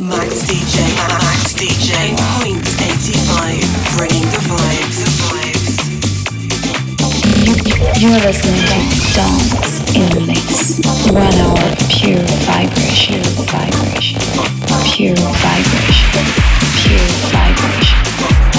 Maex DJ, Maex DJ, Point 85, bringing the vibes. You're listening to D.O.N.S. in the Mix. One hour pure vibration, vibration, pure vibration, pure vibration.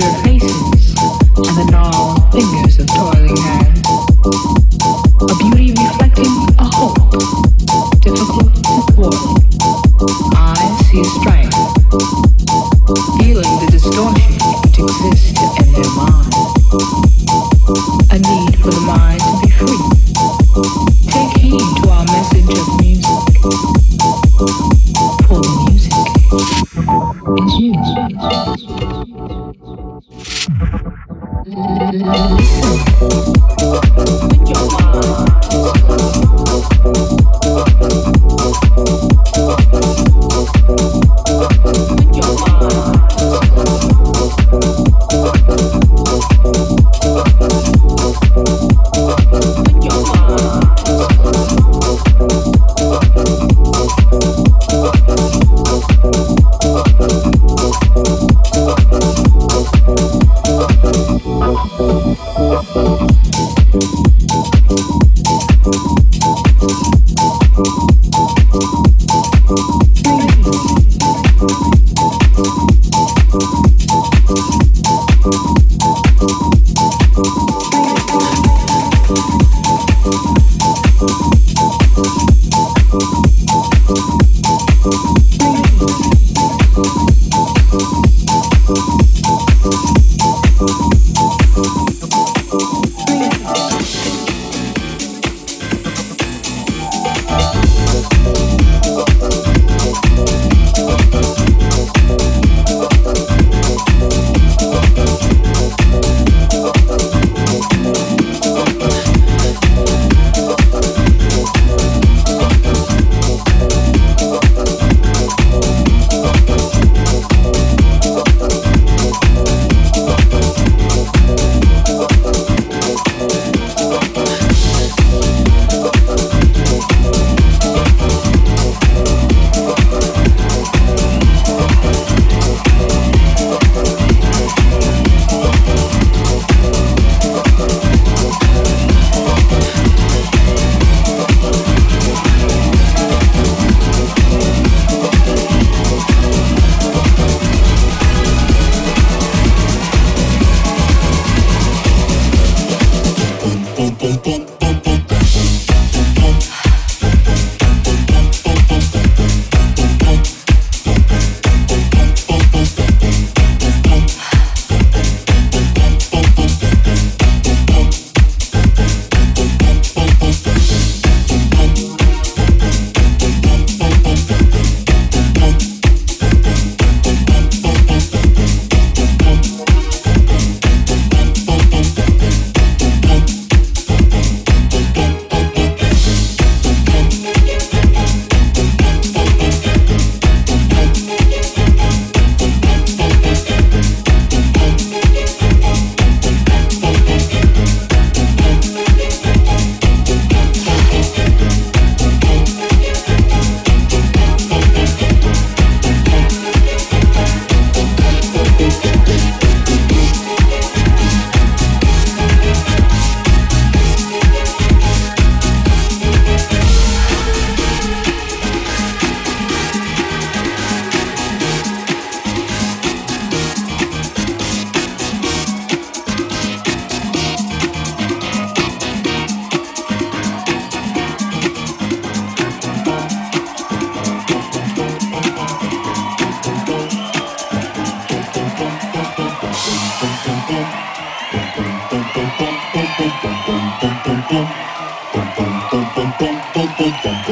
tender faces and the gnarled fingers of toiling hands. A beauty reflecting a hope difficult to thwart. I see a.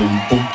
Pum, pum.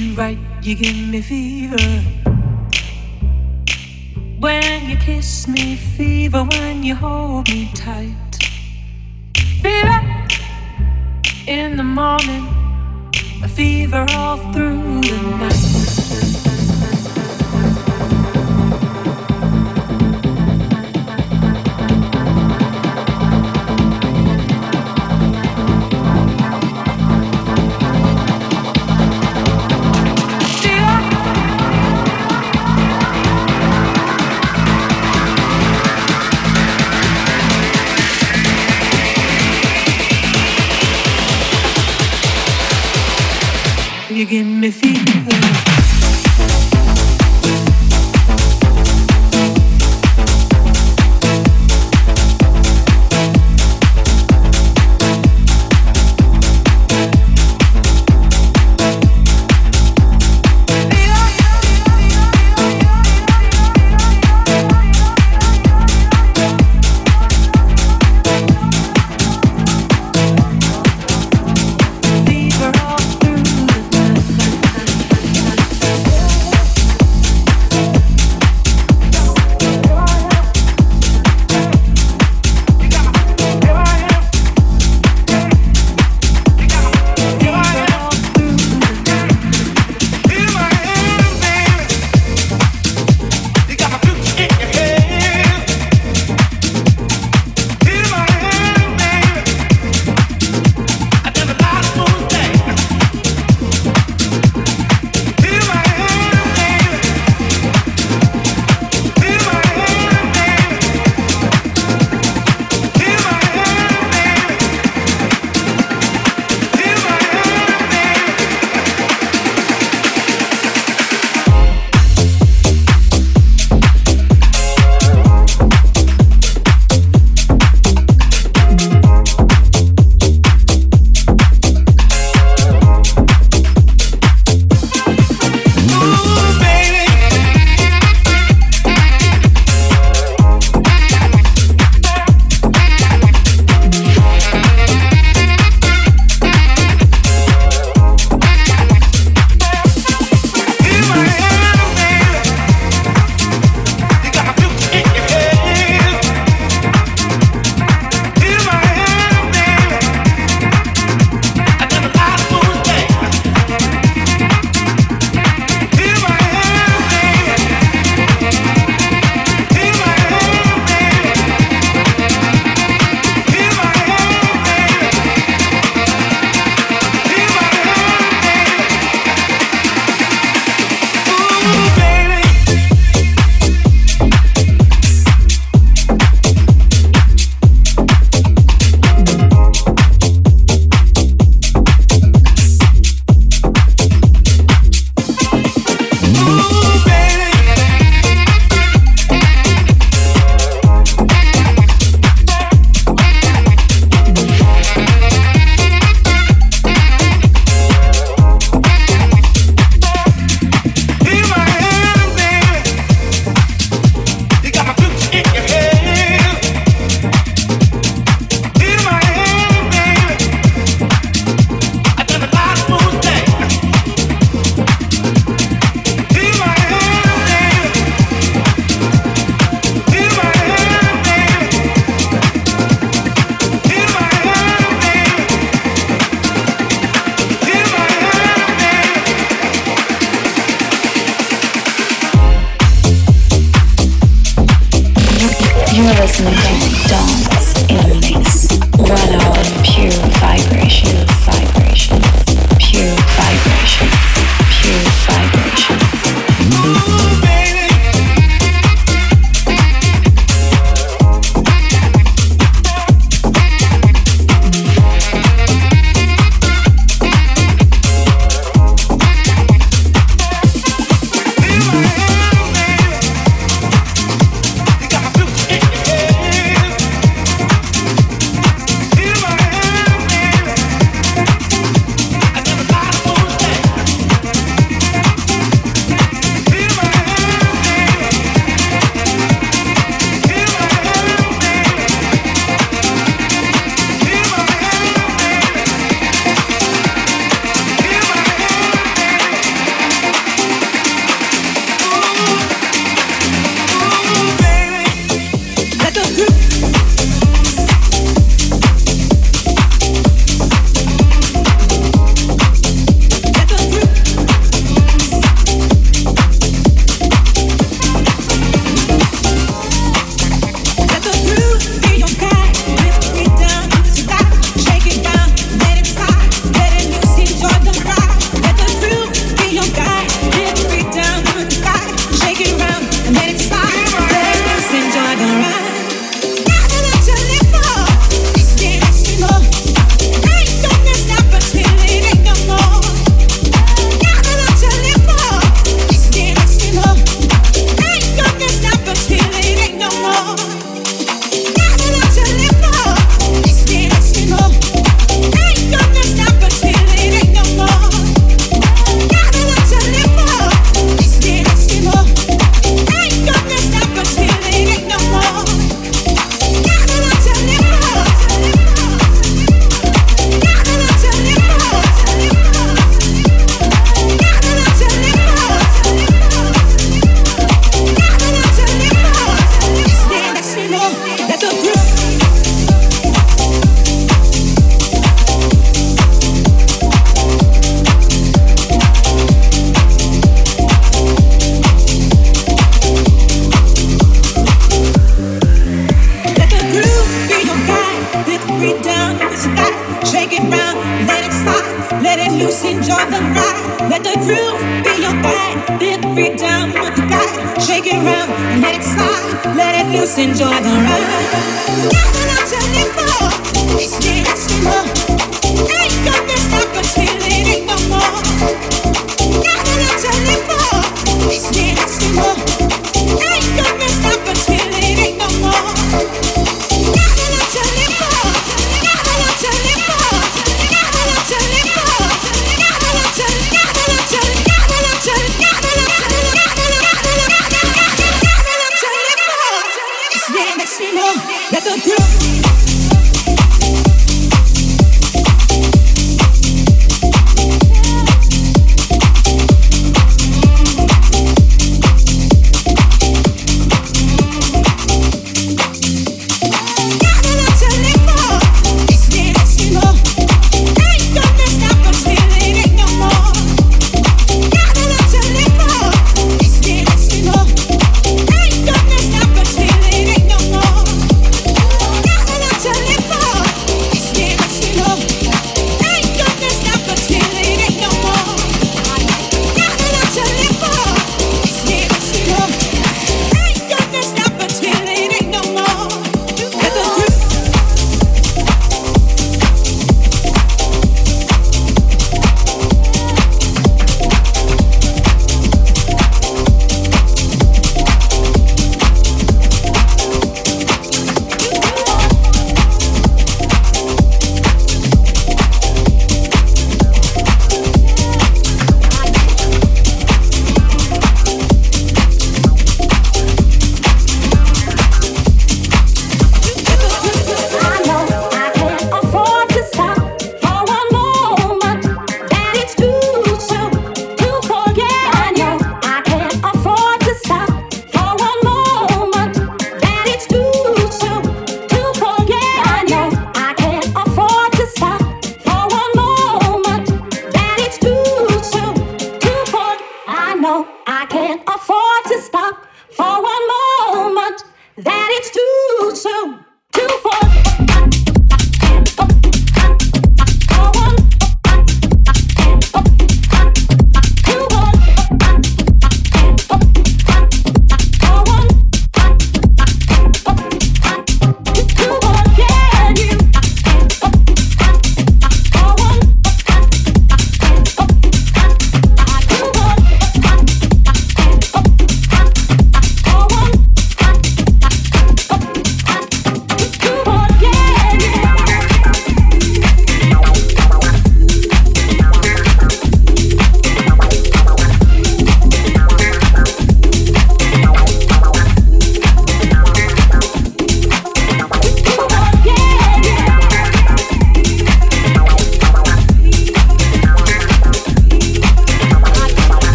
you right, you give me fever. When you kiss me, fever. When you hold me tight, fever. In the morning, a fever all through the night. alguien me sigue.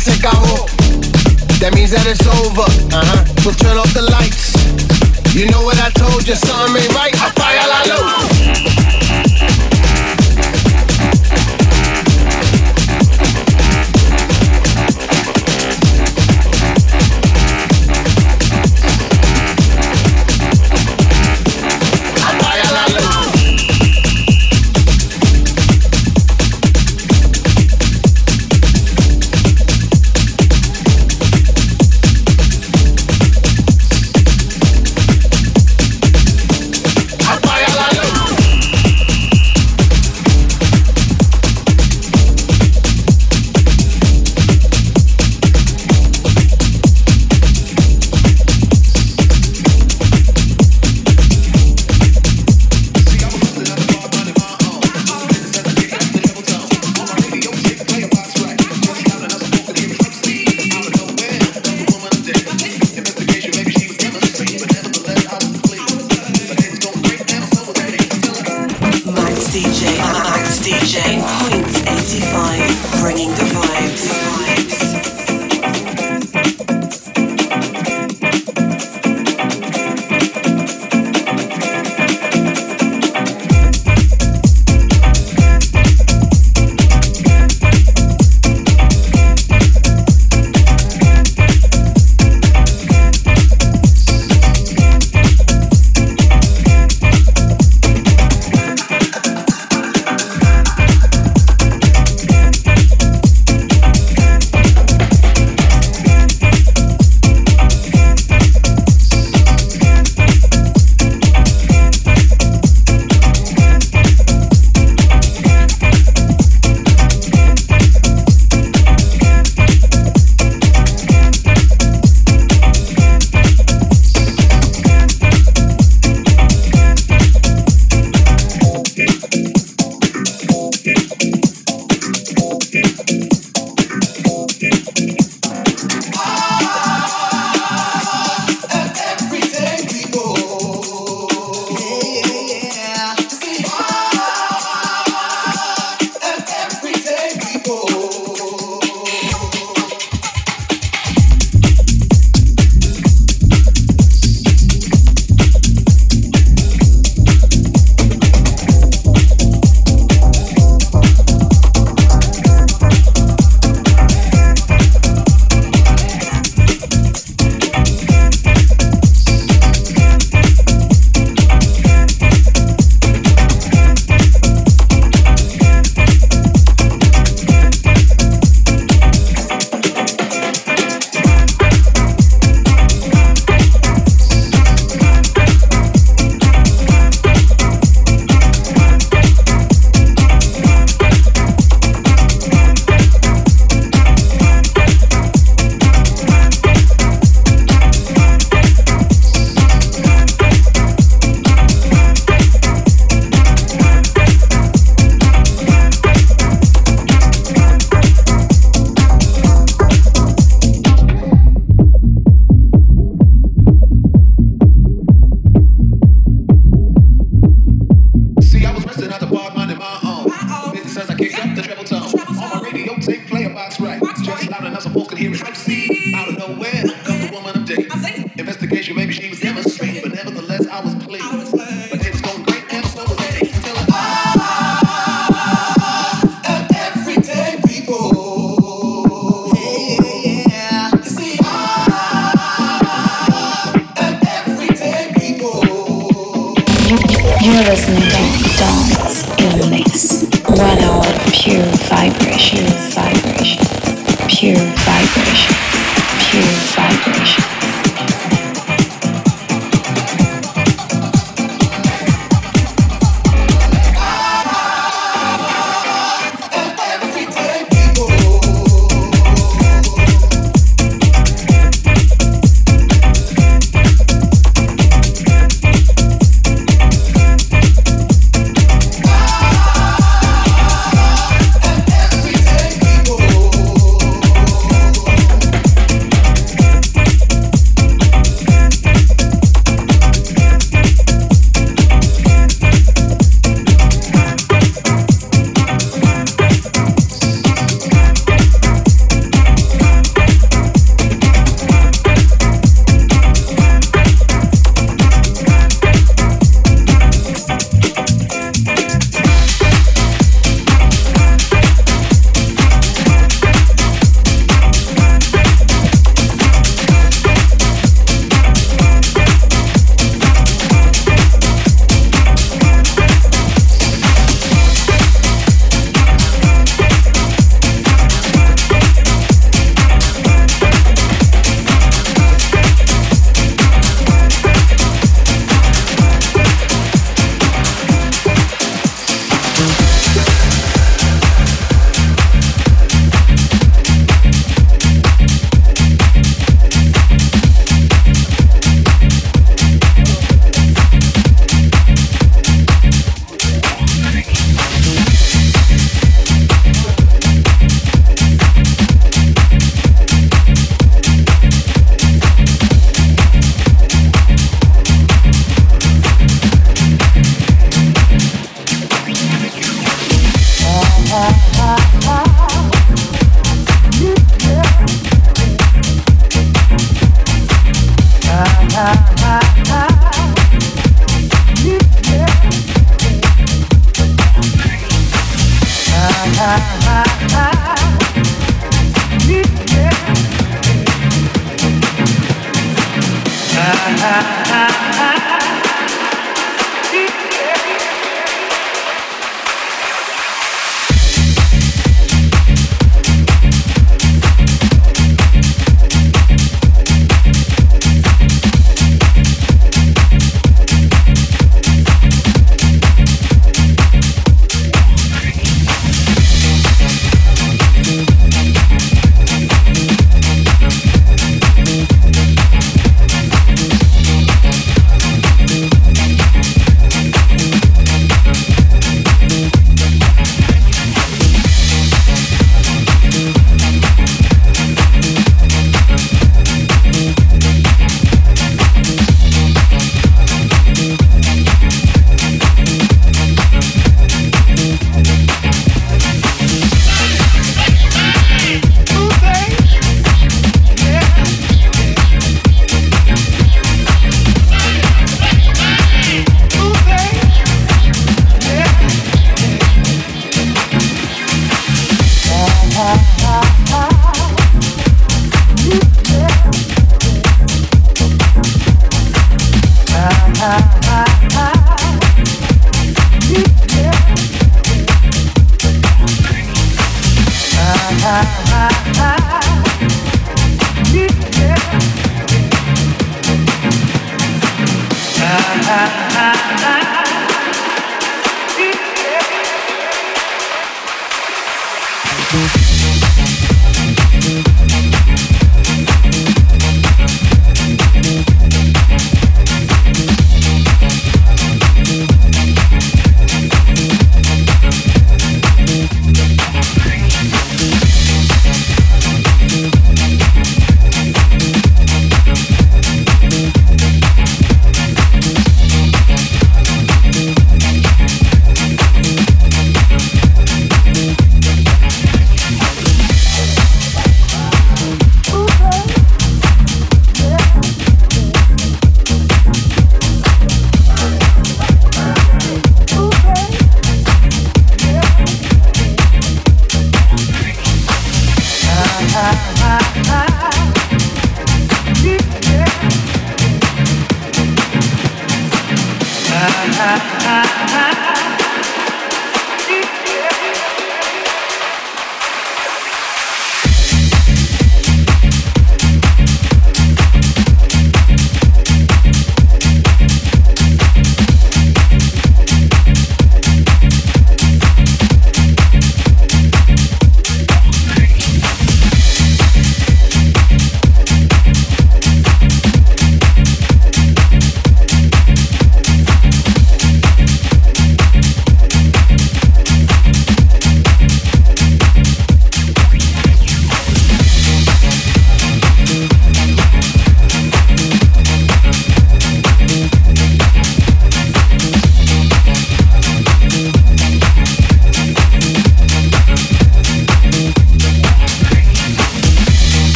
se acabó. That means that it's over. Uh huh. So turn off the lights. You know what I told you, Something ain't right. I fire says I kicked up the triple toe.